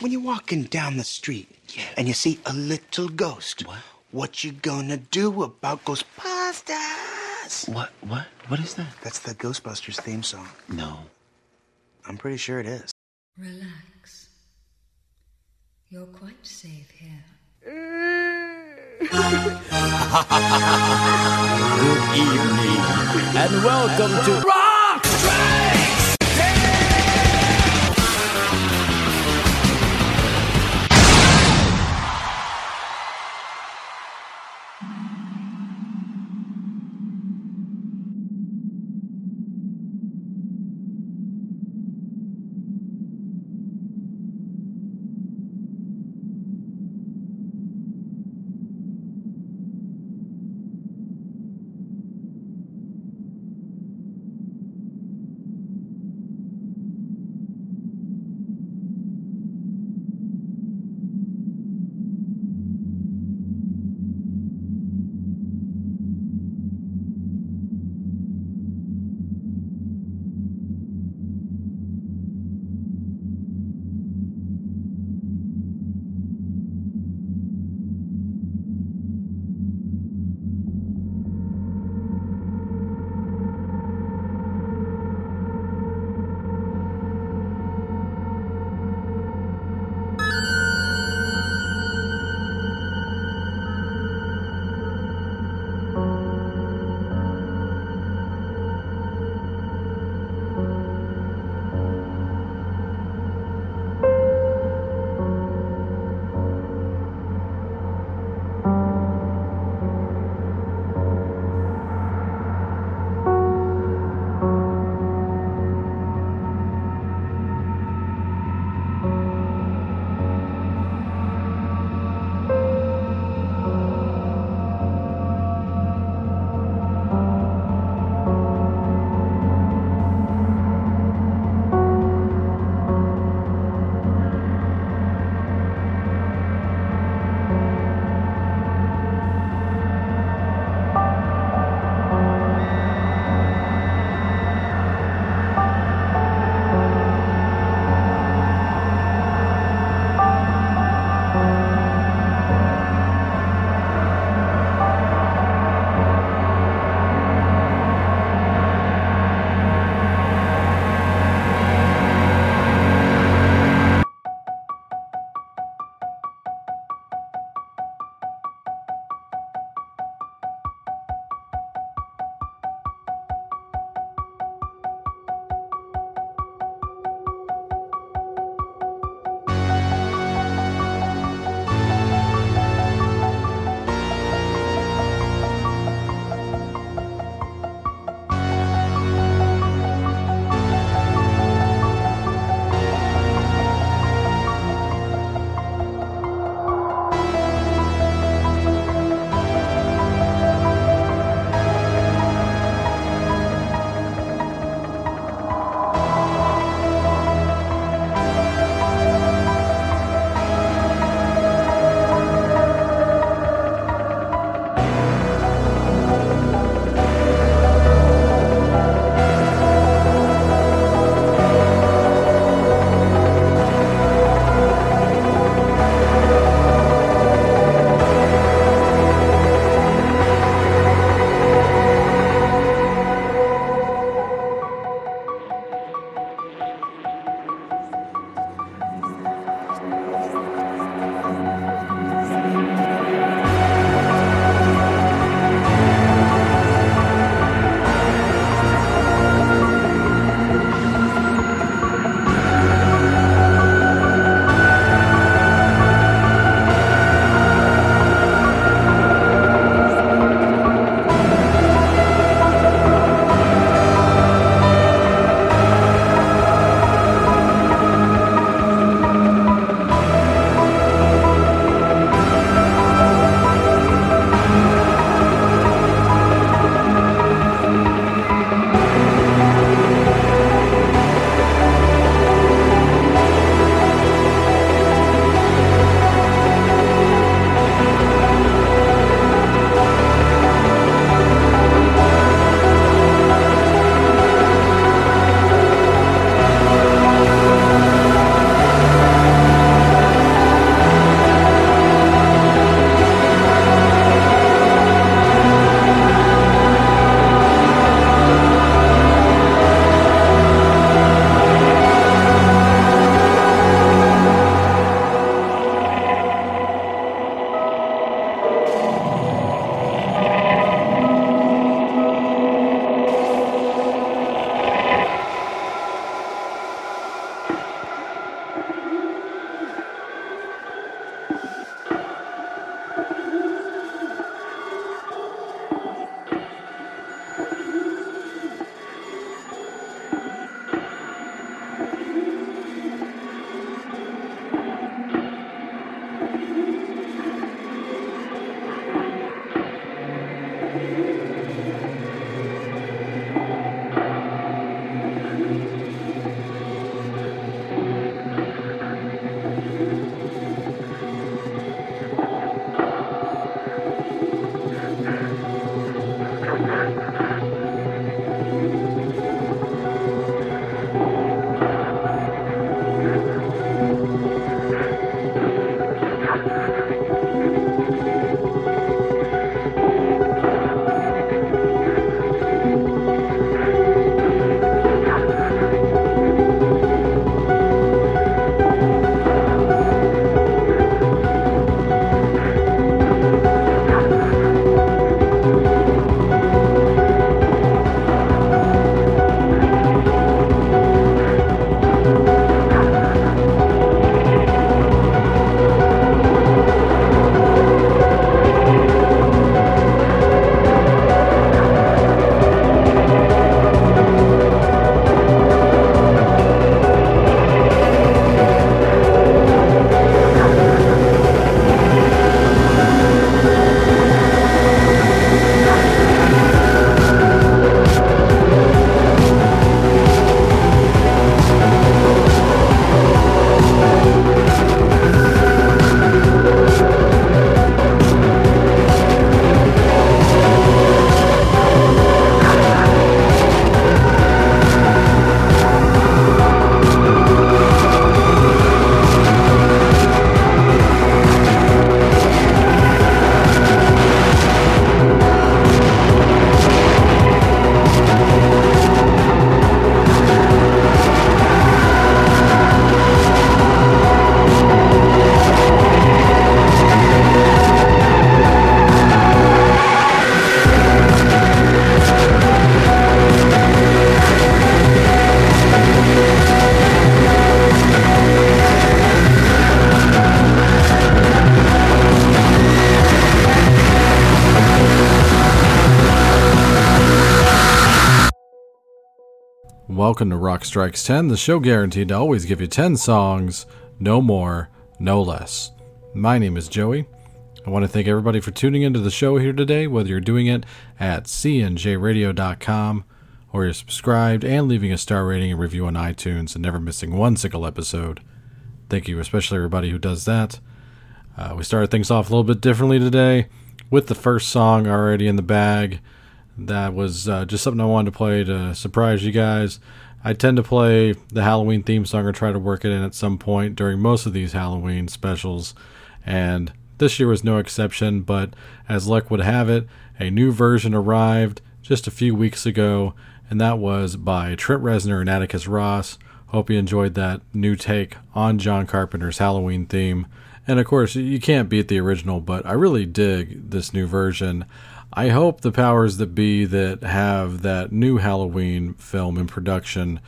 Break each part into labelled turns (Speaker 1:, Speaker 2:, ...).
Speaker 1: When you're walking down the street
Speaker 2: Yeah.
Speaker 1: and you see a little ghost,
Speaker 2: What?
Speaker 1: what you gonna do about Ghostbusters?
Speaker 2: What? What? What is that?
Speaker 1: That's the Ghostbusters theme song.
Speaker 2: No.
Speaker 1: I'm pretty sure it is.
Speaker 3: Relax. You're quite safe here.
Speaker 4: Good evening, and welcome to Rock
Speaker 2: Welcome to Rock Strikes 10, the show guaranteed to always give you 10 songs, no more, no less. My name is Joey. I want to thank everybody for tuning into the show here today, whether you're doing it at cnjradio.com or you're subscribed and leaving a star rating and review on iTunes and never missing one single episode. Thank you, especially everybody who does that. Uh, we started things off a little bit differently today with the first song already in the bag. That was uh, just something I wanted to play to surprise you guys. I tend to play the Halloween theme song or try to work it in at some point during most of these Halloween specials, and this year was no exception. But as luck would have it, a new version arrived just a few weeks ago, and that was by Trent Reznor and Atticus Ross. Hope you enjoyed that new take on John Carpenter's Halloween theme. And of course, you can't beat the original, but I really dig this new version. I hope the powers that be that have that new Halloween film in production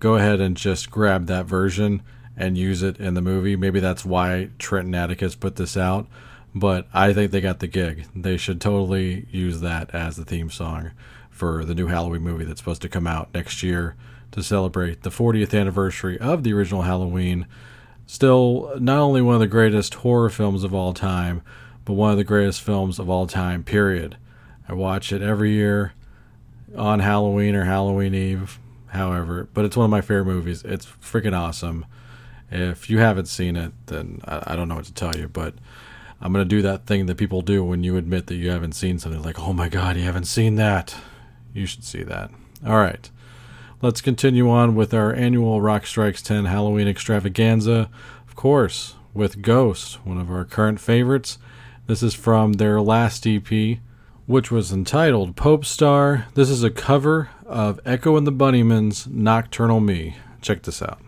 Speaker 2: go ahead and just grab that version and use it in the movie. Maybe that's why Trent and Atticus put this out, but I think they got the gig. They should totally use that as the theme song for the new Halloween movie that's supposed to come out next year to celebrate the 40th anniversary of the original Halloween. Still, not only one of the greatest horror films of all time, but one of the greatest films of all time, period. I watch it every year on Halloween or Halloween Eve, however, but it's one of my favorite movies. It's freaking awesome. If you haven't seen it, then I, I don't know what to tell you, but I'm going to do that thing that people do when you admit that you haven't seen something like, oh my God, you haven't seen that. You should see that. All right. Let's continue on with our annual Rock Strikes 10 Halloween extravaganza. Of course, with Ghost, one of our current favorites. This is from their last EP, which was entitled Popestar. This is a cover of Echo and the Bunnymen's Nocturnal Me. Check this out.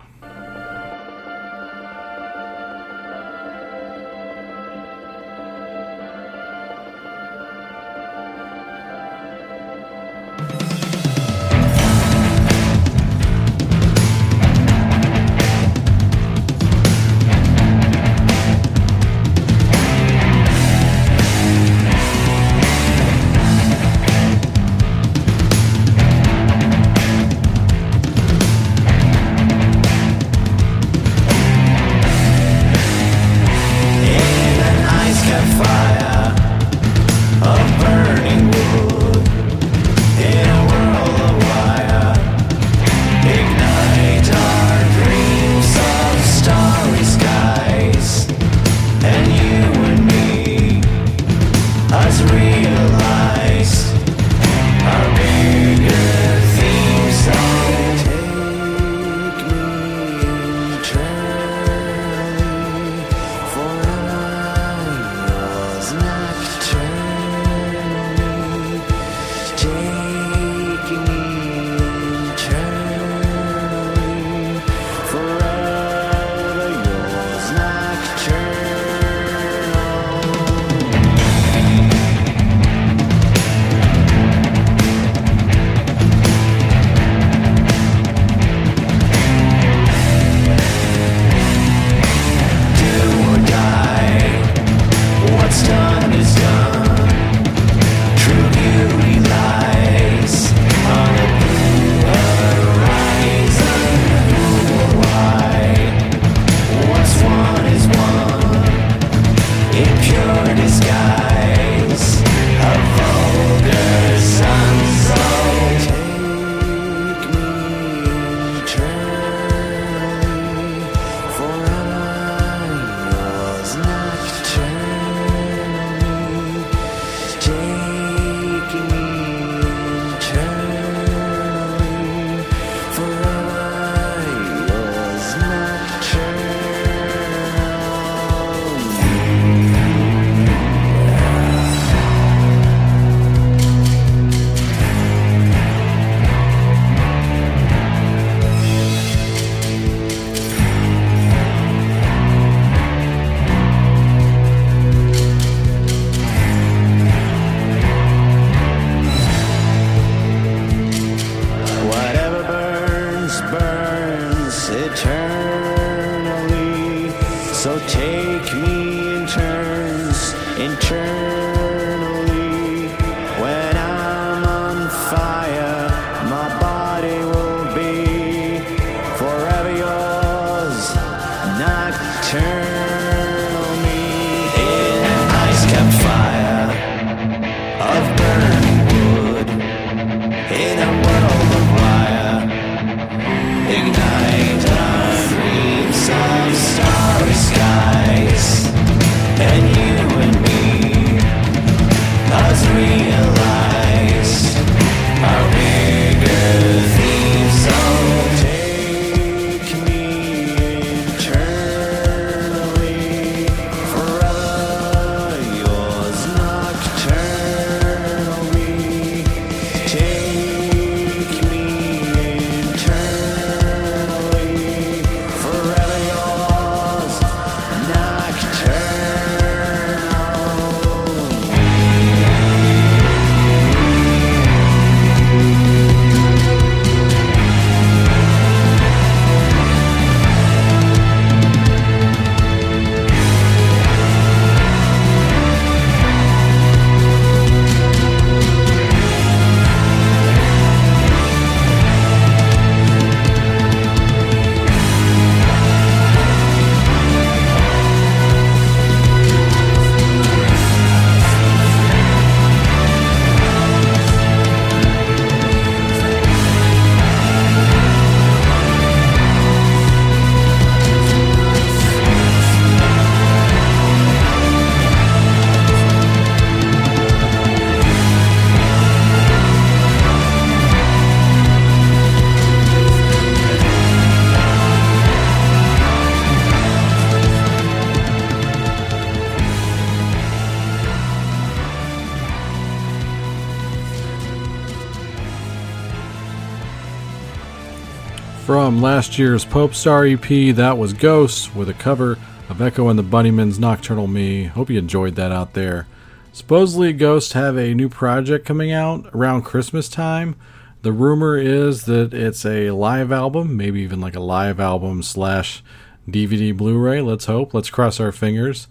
Speaker 2: Last year's Popestar EP, that was Ghosts with a cover of Echo and the Bunnymen's Nocturnal Me. Hope you enjoyed that out there. Supposedly, Ghosts have a new project coming out around Christmas time. The rumor is that it's a live album, maybe even like a live album slash DVD Blu ray. Let's hope. Let's cross our fingers.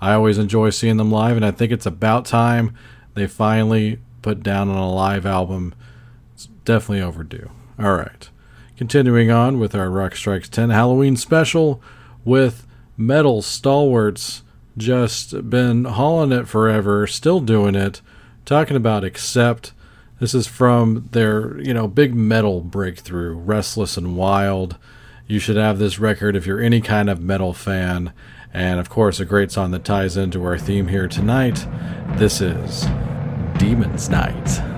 Speaker 2: I always enjoy seeing them live, and I think it's about time they finally put down on a live album. It's definitely overdue. All right. Continuing on with our Rock Strikes 10 Halloween special with metal stalwarts just been hauling it forever, still doing it, talking about Accept. This is from their, you know, big metal breakthrough, Restless and Wild. You should have this record if you're any kind of metal fan. And of course, a great song that ties into our theme here tonight. This is Demon's Night.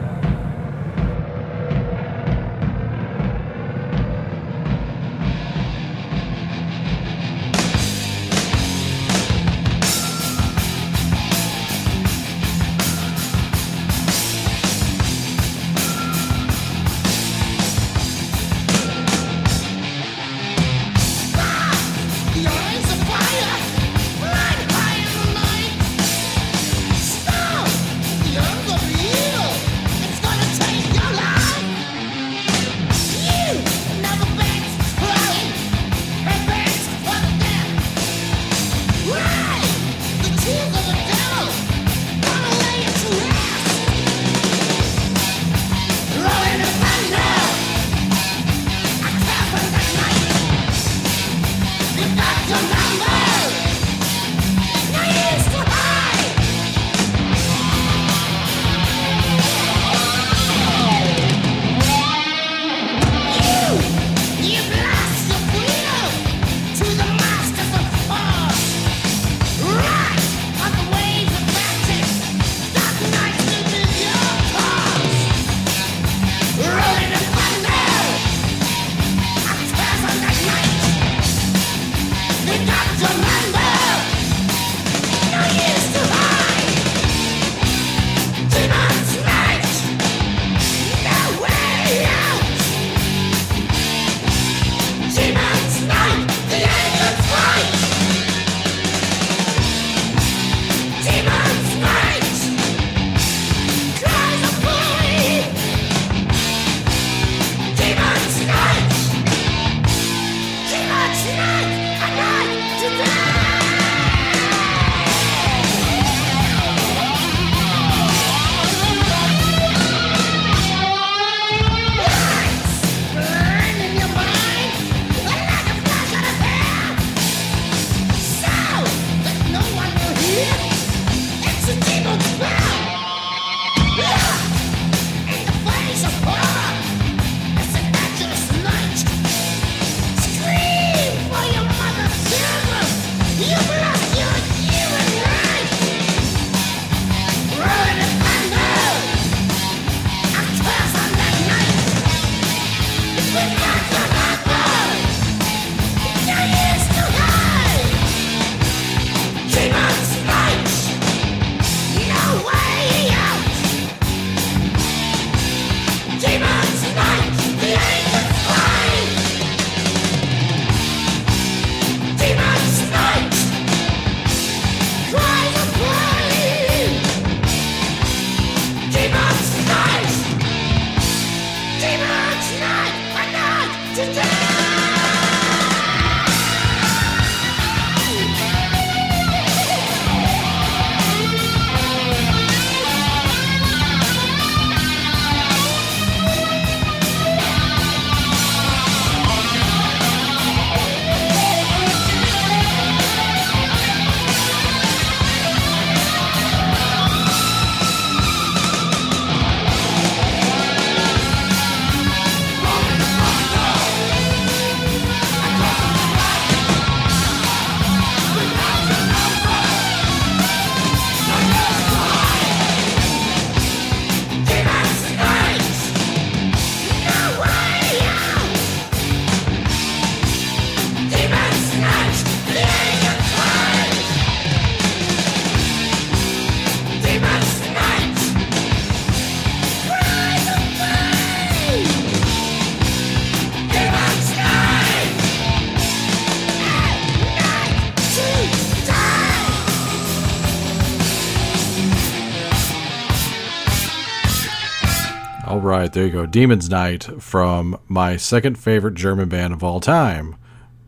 Speaker 2: Right, there you go. Demon's Night from my second favorite German band of all time.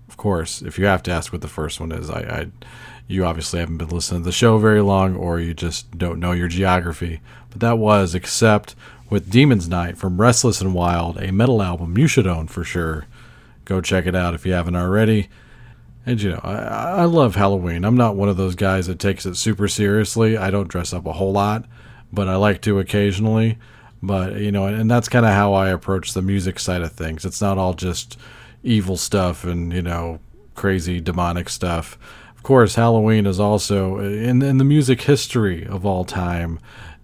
Speaker 2: Of course, if you have to ask what the first one is, I, I you obviously haven't been listening to the show very long or you just don't know your geography. But that was Accept with Demon's Night from Restless and Wild, a metal album you should own for sure. Go check it out if you haven't already. And you know, I, I love Halloween. I'm not one of those guys that takes it super seriously. I don't dress up a whole lot, but I like to occasionally. But you know, and that's kind of how I approach the music side of things. It's not all just evil stuff and you know crazy demonic stuff. Of course, Halloween is also in in the music history of all time.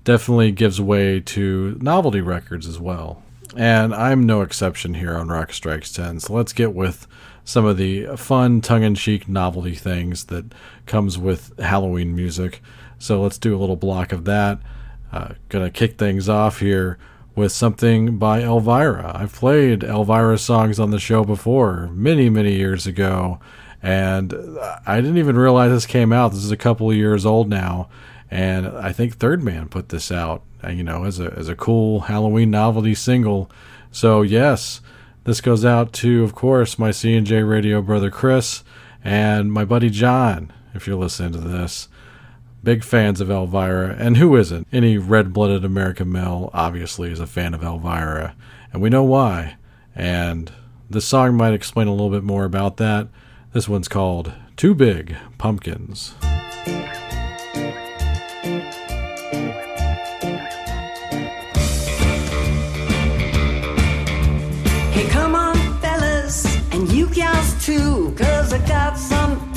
Speaker 2: Definitely gives way to novelty records as well. And I'm no exception here on Rock Strikes 10. So let's get with some of the fun, tongue in cheek novelty things that comes with Halloween music. So let's do a little block of that. Uh, gonna kick things off here with something by Elvira. I've played Elvira songs on the show before, many, many years ago, and I didn't even realize this came out. This is a couple of years old now, and I think Third Man put this out, uh, you know, as a as a cool Halloween novelty single. So yes, this goes out to, of course, my C and J Radio brother Chris and my buddy John. If you're listening to this, big fans of Elvira, and who isn't? Any red blooded American male, obviously, is a fan of Elvira, and we know why. And this song might explain a little bit more about that. This one's called Two Big Pumpkins.
Speaker 5: Hey, come on, fellas, and you gals too, cause I got something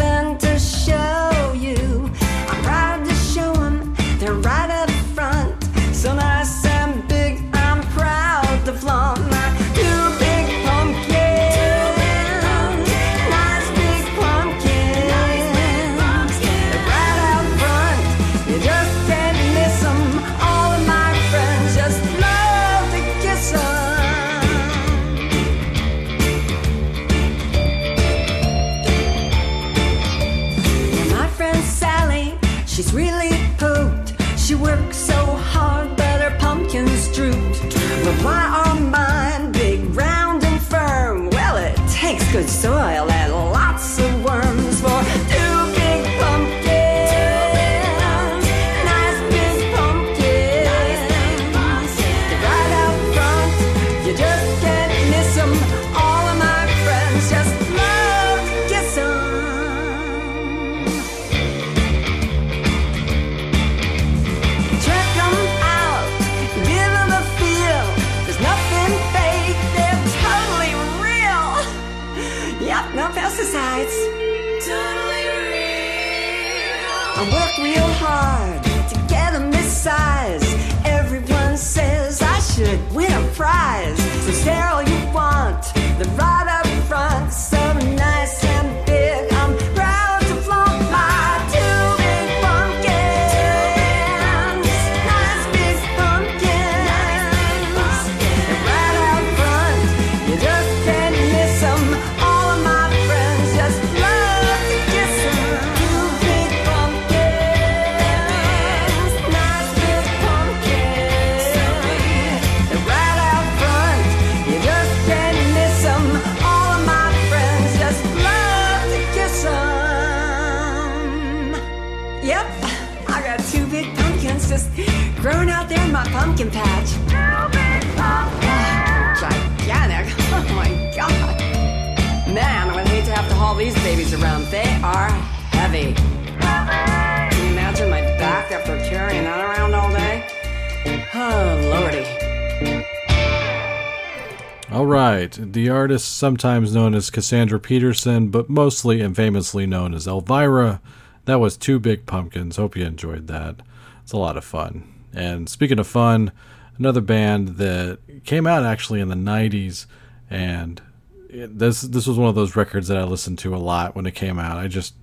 Speaker 5: All right, the
Speaker 2: artist sometimes known as Cassandra Peterson, but mostly and famously known as Elvira. That was Two Big Pumpkins. Hope you enjoyed that. It's a lot of fun. And speaking of fun, another band that came out actually in the 90s and this this was one of those records that I listened to a lot when it came out. I just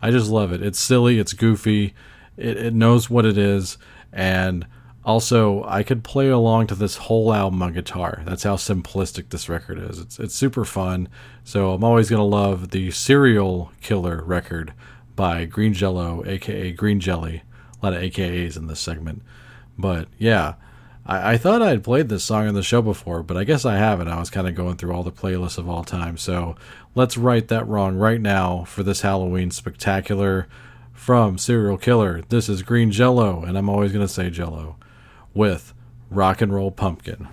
Speaker 2: I just love it. It's silly, it's goofy, it, it knows what it is, and also I could play along to this whole album on guitar. That's how simplistic this record is. It's it's super fun. So I'm always gonna love the Serial Killer record by Green Jello, aka Green Jelly. A lot of AKAs in this segment. But yeah, I, I thought I had played this song on the show before, but I guess I haven't. I was kind of going through all the playlists of all time. So let's right that wrong right now for this Halloween spectacular from Serial Killer. This is Green Jello, and I'm always going to say Jello, with Rock and Roll Pumpkin.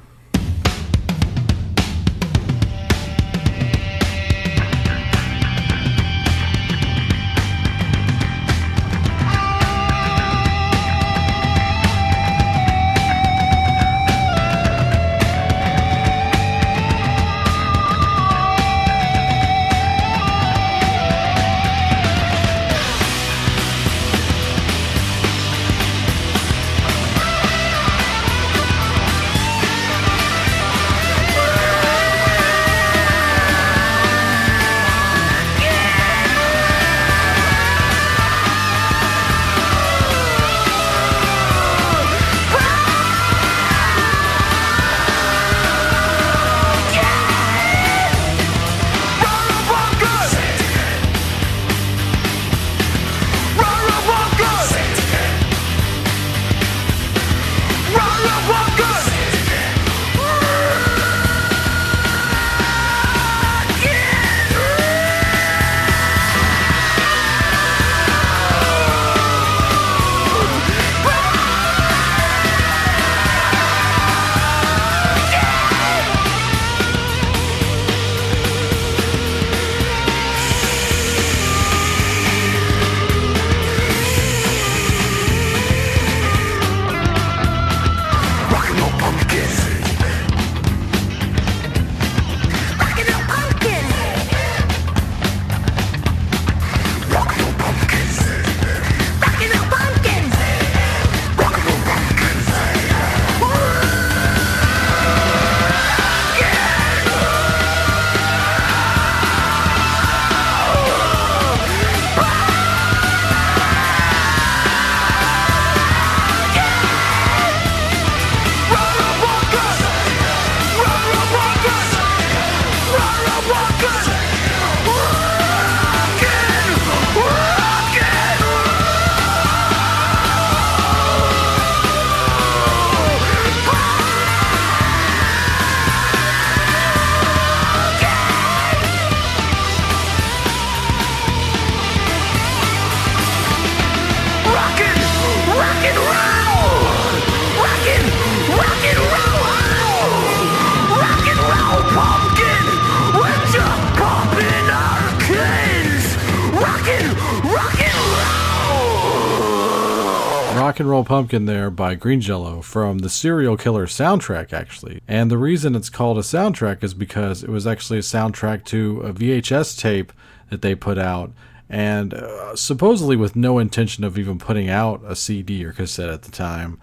Speaker 2: Pumpkin there by Green Jello from the Serial Killer soundtrack, actually. And the reason it's called a soundtrack is because it was actually a soundtrack to a VHS tape that they put out, and uh, supposedly with no intention of even putting out a CD or cassette at the time.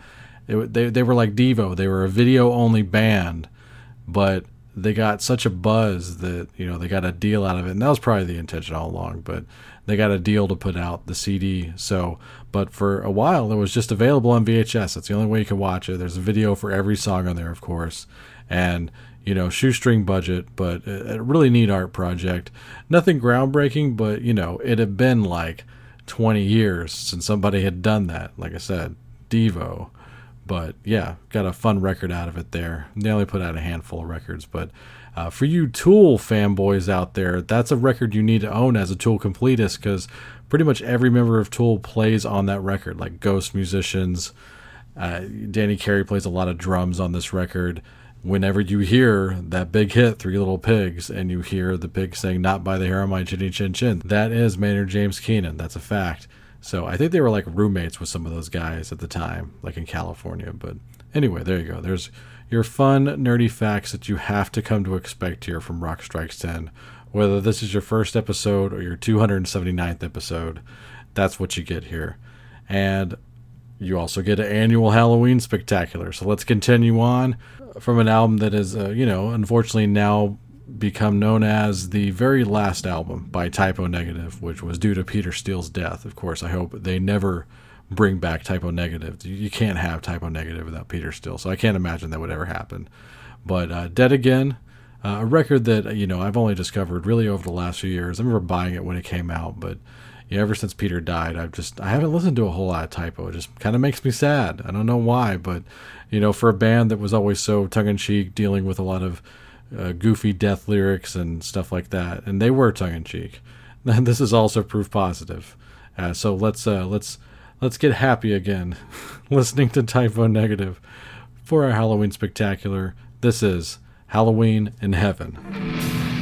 Speaker 2: They, they, they were like Devo, they were a video only band, but they got such a buzz that you know they got a deal out of it and that was probably the intention all along but they got a deal to put out the cd so but for a while it was just available on vhs that's the only way you can watch it. There's a video for every song on there of course and you know shoestring budget but a really neat art project. Nothing groundbreaking but you know it had been like 20 years since somebody had done that like i said devo but yeah, got a fun record out of it there. They only put out a handful of records, but uh, for you Tool fanboys out there, that's a record you need to own as a Tool completist because pretty much every member of Tool plays on that record, like ghost musicians. Uh, Danny Carey plays a lot of drums on this record. Whenever you hear that big hit, Three Little Pigs, and you hear the pig saying, Not by the hair on my chinny chin chin, that is Maynard James Keenan. That's a fact. So I think they were like roommates with some of those guys at the time, like in California. But anyway, there you go. There's your fun, nerdy facts that you have to come to expect here from Rock Strikes 10. Whether this is your first episode or your 279th episode, that's what you get here. And you also get an annual Halloween spectacular. So let's continue on from an album that is, uh, you know, unfortunately now become known as the very last album by Type O Negative, which was due to Peter Steele's death. Of course, I hope they never bring back Type O Negative. You can't have Type O Negative without Peter Steele, so I can't imagine that would ever happen. But uh, Dead Again, uh, a record that uh, you know I've only discovered really over the last few years. I remember buying it when it came out, but
Speaker 6: you know, ever since Peter died, I've just I haven't listened to a whole lot of Type O. It just kind of makes me sad. I don't know why, but you know, for a band that was always so tongue in cheek, dealing with a lot of uh, goofy death lyrics and stuff like that, and they were tongue in cheek. And this is also proof positive. Uh, so let's uh, let's let's get happy again, listening to Type O Negative for our Halloween spectacular. This is Halloween in Heaven.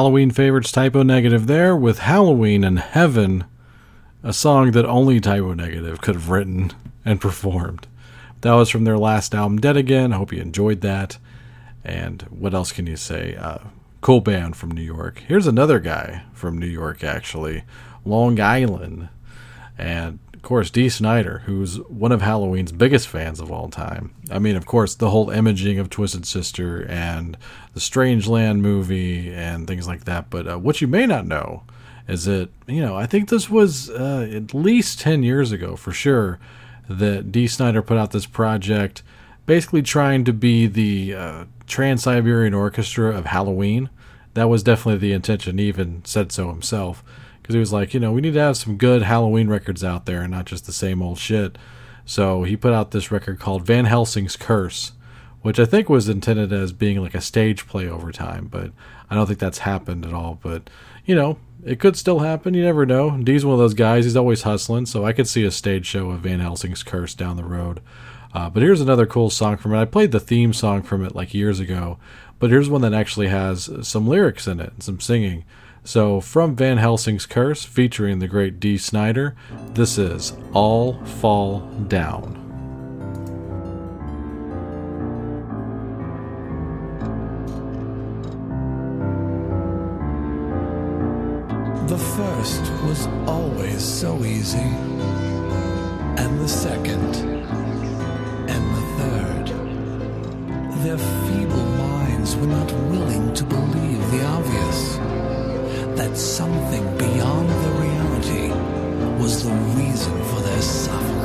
Speaker 7: Halloween
Speaker 2: favorites Type O Negative there with Halloween and Heaven, a song that only Type O Negative could have written and performed. That was from their last album, Dead Again. I hope you enjoyed that. And what else can you say? Uh, cool band from New York. Here's another guy from New York, actually, Long Island. And of course, Dee Snider, who's one of Halloween's biggest fans of all time. I mean, of course, the whole imaging of Twisted Sister and the Strangeland movie and things like that. But uh, what you may not know is that, you know, I think this was uh, at least 10 years ago for sure that Dee Snider put out this project basically trying to be the uh, Trans Siberian Orchestra of Halloween. That was definitely the intention. He even said so himself because he was like, you know, we need to have some good Halloween records out there and not just the same old shit. So he put out this record called Van Helsing's Curse, which I think was intended as being like a stage play over time, but I don't think that's happened at all. But, you know, it could still happen. You never know. Dee's one of those guys. He's always hustling, so I could see a stage show of Van Helsing's Curse down the road. Uh, but here's another cool song from it. I played the theme song from it like years ago, but here's one that actually has some lyrics in it and some singing. So, from Van Helsing's Curse, featuring the great Dee Snider, this is All Fall Down.
Speaker 8: The first was always so easy, and the second, and the third. Their feeble minds were not willing to believe the obvious that something beyond the reality was the reason for their suffering.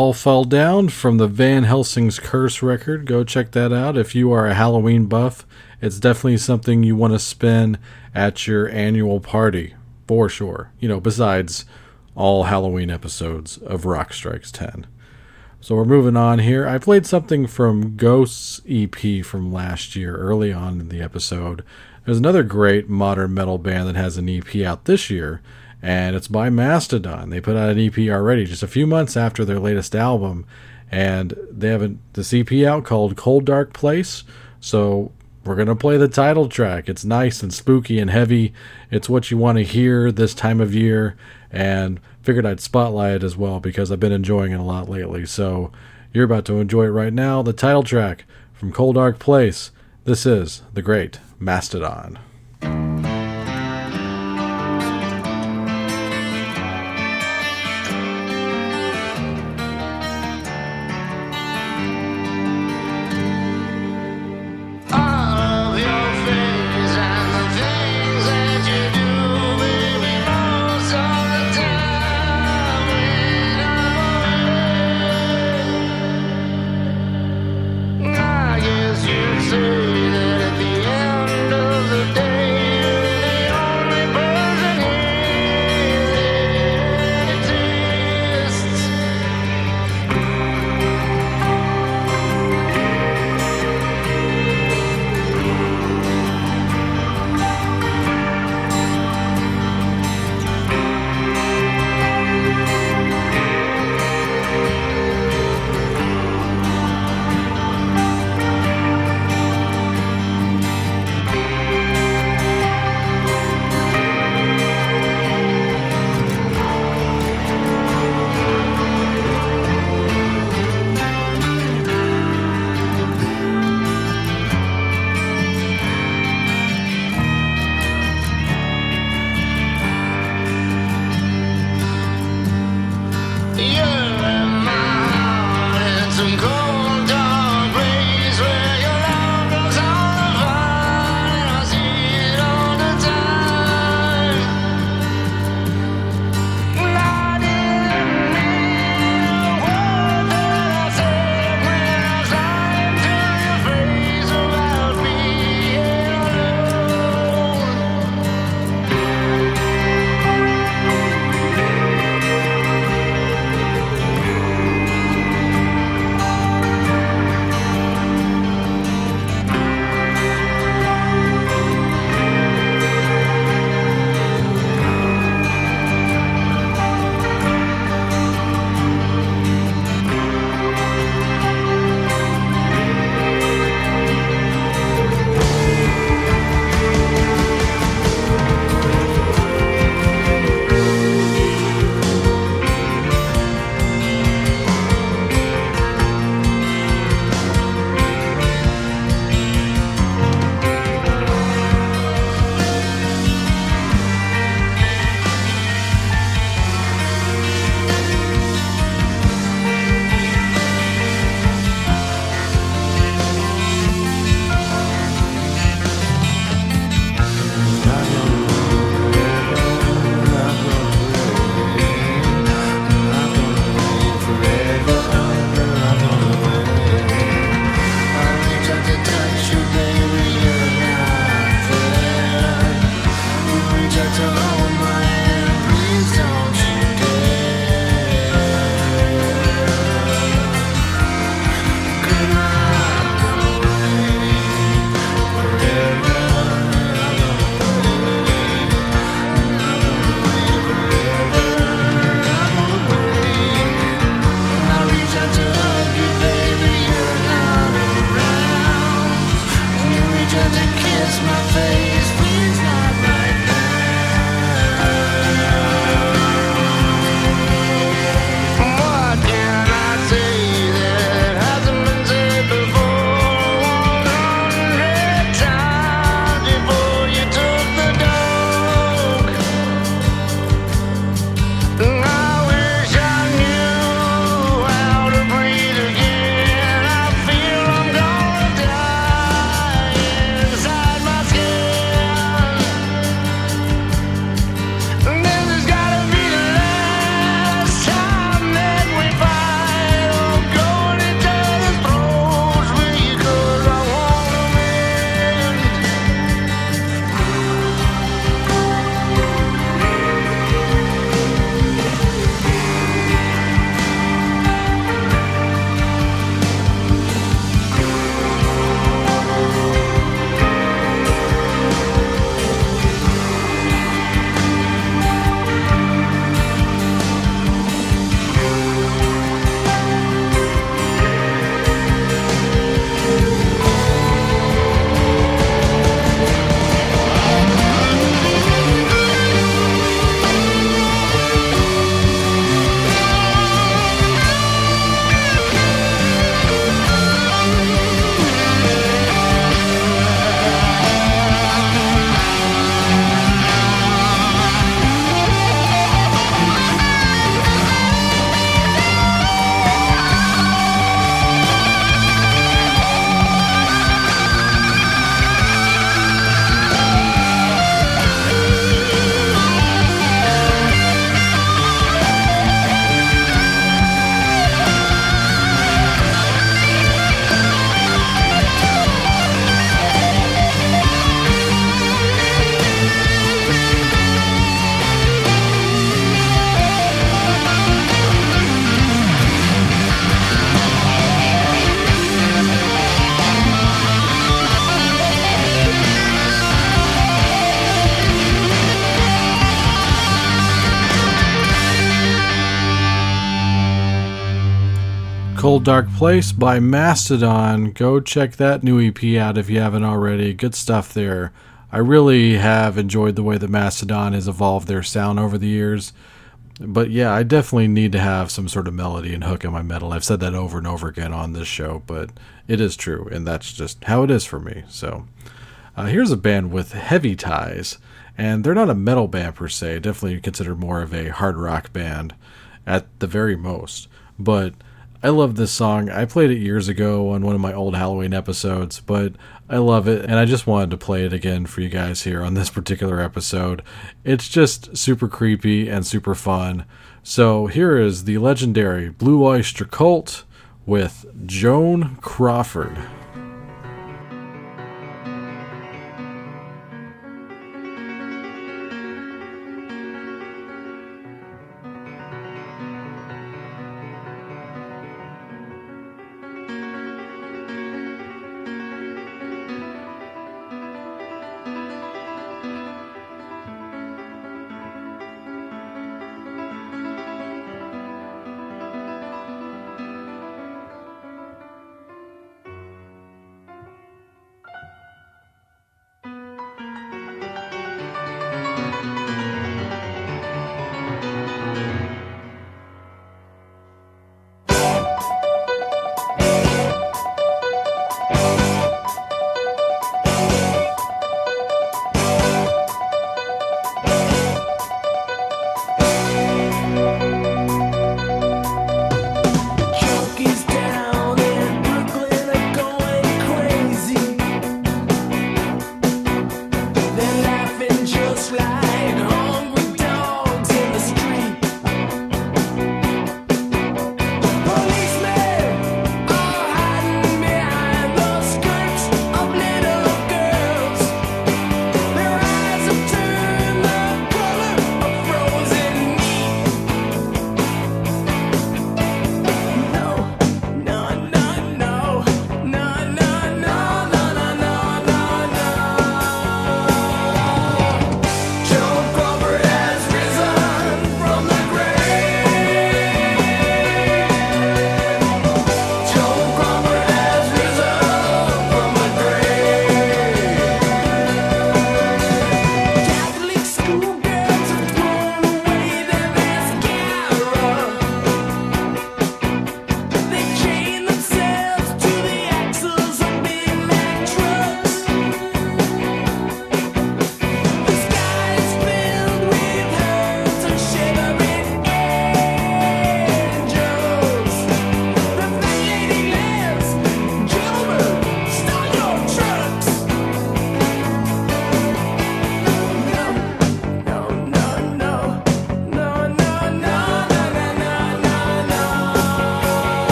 Speaker 8: All
Speaker 2: Fall Down from the Van Helsing's Curse record. Go check that out. If you are a Halloween buff, it's definitely something you want to spin at your annual party, for sure. You know, besides all Halloween episodes of Rock Strikes 10. So we're moving on here. I played something from Ghost's EP from last year, early on in the episode. There's another great modern metal band that has an EP out this year, and it's by Mastodon. They put out an EP already, just a few months after their latest album, and they have a, this EP out called Cold Dark Place. So we're gonna play the title track. It's nice and spooky and heavy. It's what you want to hear this time of year, and figured I'd spotlight it as well because I've been enjoying it a lot lately. So you're about to enjoy it right now. The title track from Cold Dark Place. This is the great Mastodon. Cold Dark Place by Mastodon. Go check that new EP out if you haven't already. Good stuff there. I really have enjoyed the way that Mastodon has evolved their sound over the years. But yeah, I definitely need to have some sort of melody and hook in my metal. I've said that over and over again on this show, but it is true, and that's just how it is for me. So uh, here's a band with heavy ties, and they're not a metal band per se. Definitely considered more of a hard rock band at the very most. But I love this song. I played it years ago on one of my old Halloween episodes, but I love it, and I just wanted to play it again for you guys here on this particular episode. It's just super creepy and super fun. So here is the legendary Blue Oyster Cult with Joan Crawford.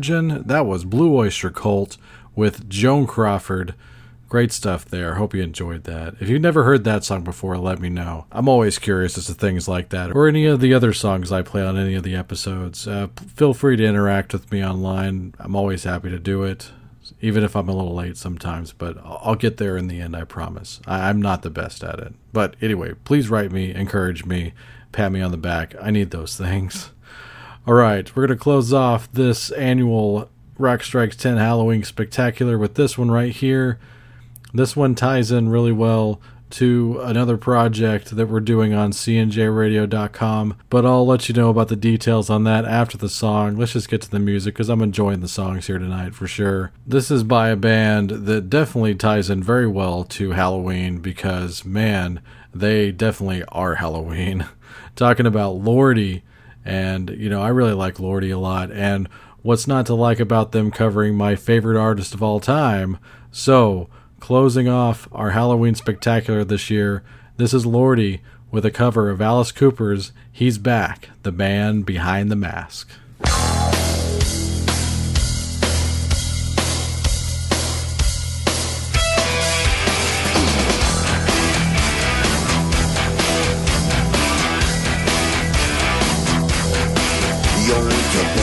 Speaker 2: That was Blue Oyster Cult with Joan Crawford. Great stuff there. Hope you enjoyed that. If you've never heard that song before, let me know. I'm always curious as to things like that or any of the other songs I play on any of the episodes. Uh, feel free to interact with me online. I'm always happy to do it, even if I'm a little late sometimes, but I'll I'll get there in the end, I promise. I- I'm not the best at it. But anyway, please write me, encourage me, pat me on the back. I need those things. All right, we're going to close off this annual Rock Strikes 10 Halloween Spectacular with this one right here. This one ties in really well to another project that we're doing on cnjradio.com, but I'll let you know about the details on that after the song. Let's just get to the music because I'm enjoying the songs here tonight for sure. This is by a band that definitely ties in very well to Halloween because, man, they definitely are Halloween. Talking about Lordi, and you know, I really like Lordi a lot, and what's not to like about them covering my favorite artist of all time? So, closing off our Halloween spectacular this year, this is Lordi with a cover of Alice Cooper's He's Back, the man behind the mask.
Speaker 4: You're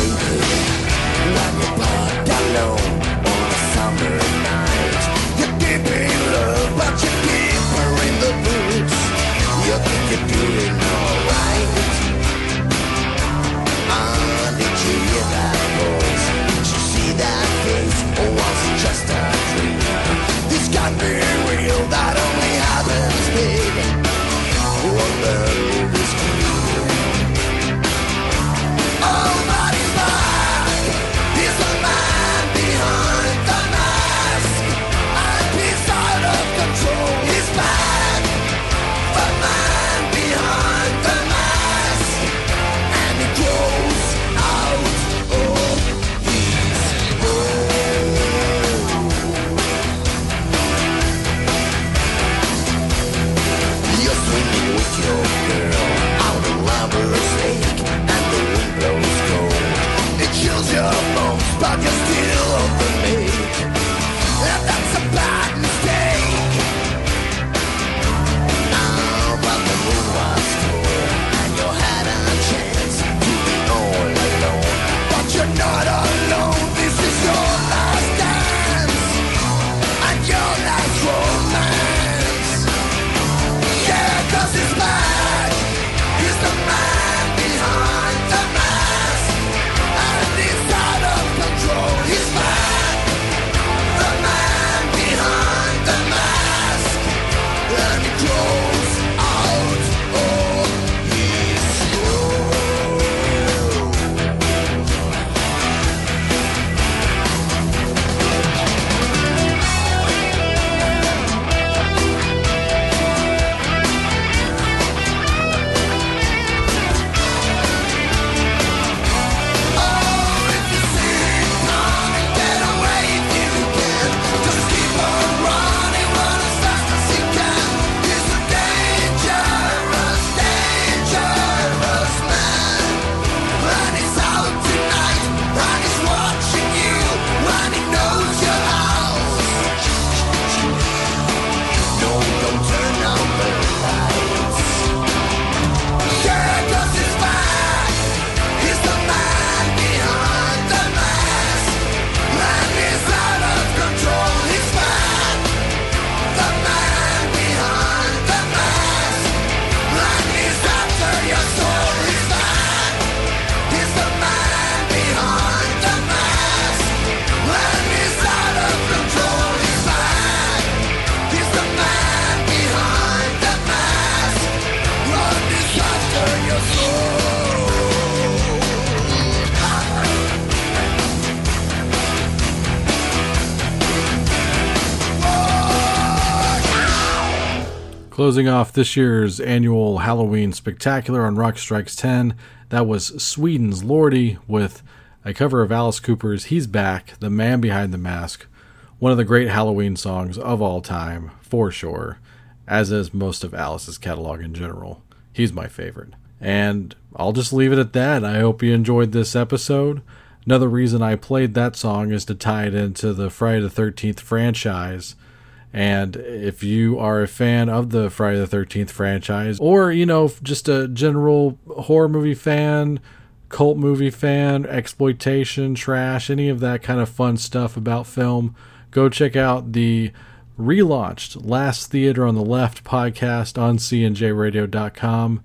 Speaker 2: Closing off this year's annual Halloween spectacular on Rock Strikes 10, that was Sweden's Lordi with a cover of Alice Cooper's He's Back, the man behind the mask. One of the great Halloween songs of all time, for sure, as is most of Alice's catalog in general. He's my favorite. And I'll just leave it at that. I hope you enjoyed this episode. Another reason I played that song is to tie it into the Friday the 13th franchise. And if you are a fan of the Friday the 13th franchise, or, you know, just a general horror movie fan, cult movie fan, exploitation, trash, any of that kind of fun stuff about film, go check out the relaunched Last Theater on the Left podcast on cnjradio.com.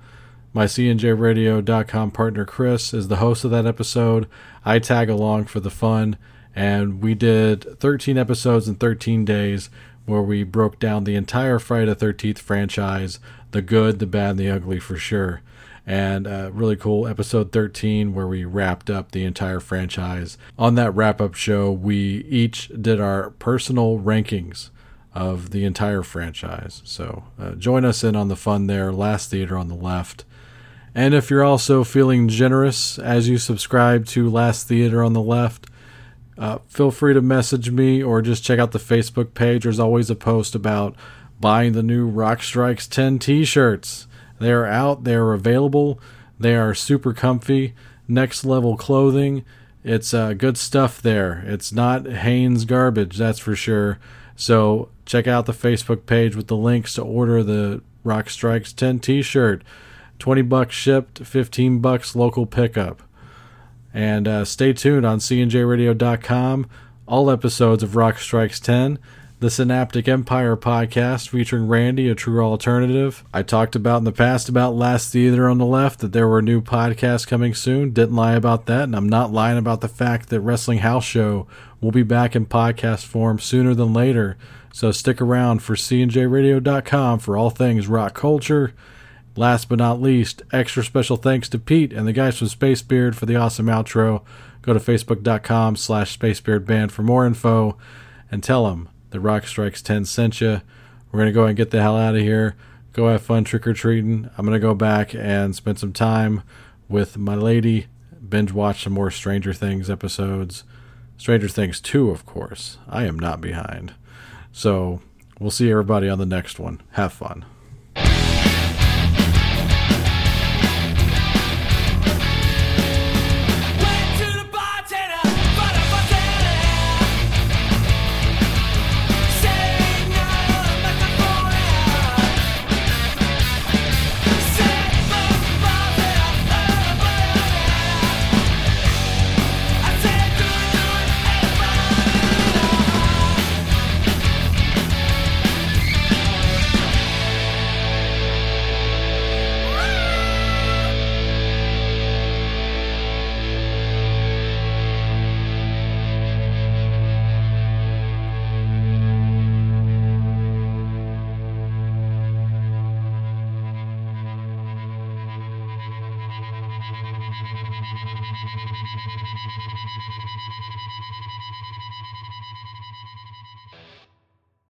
Speaker 2: My cnjradio.com partner Chris is the host of that episode. I tag along for the fun, and we did 13 episodes in 13 days where we broke down the entire Friday the 13th franchise the good, the bad, and the ugly for sure. And uh, really cool episode 13 where we wrapped up the entire franchise. On that wrap up show, we each did our personal rankings of the entire franchise. So uh, join us in on the fun there. Last Theater on the left. And if you're also feeling generous as you subscribe to Last Theater on the Left, uh, feel free to message me or just check out the Facebook page. There's always a post about buying the new Rock Strikes 10 t shirts. They are out, they are available, they are super comfy, next level clothing. It's uh, good stuff there. It's not Hanes garbage, that's for sure. So check out the Facebook page with the links to order the Rock Strikes 10 t shirt. 20 bucks shipped, 15 bucks local pickup. And uh, stay tuned on cnjradio.com. All episodes of Rock Strikes 10, the Synaptic Empire podcast featuring Randy, a true alternative. I talked about in the past about Last Theater on the Left that there were new podcasts coming soon. Didn't lie about that, and I'm not lying about the fact that Wrestling House Show will be back in podcast form sooner than later. So stick around for cnjradio.com for all things rock culture. Last but not least, extra special thanks to Pete and the guys from Spacebeard for the awesome outro. Go to facebook.com slash spacebeardband for more info and tell them the Rock Strikes 10 sent you. We're going to go and get the hell out of here. Go have fun trick or treating. I'm going to go back and spend some time with my lady, binge watch some more Stranger Things episodes. Stranger Things 2, of course. I am not behind. So we'll see everybody on the next one. Have fun.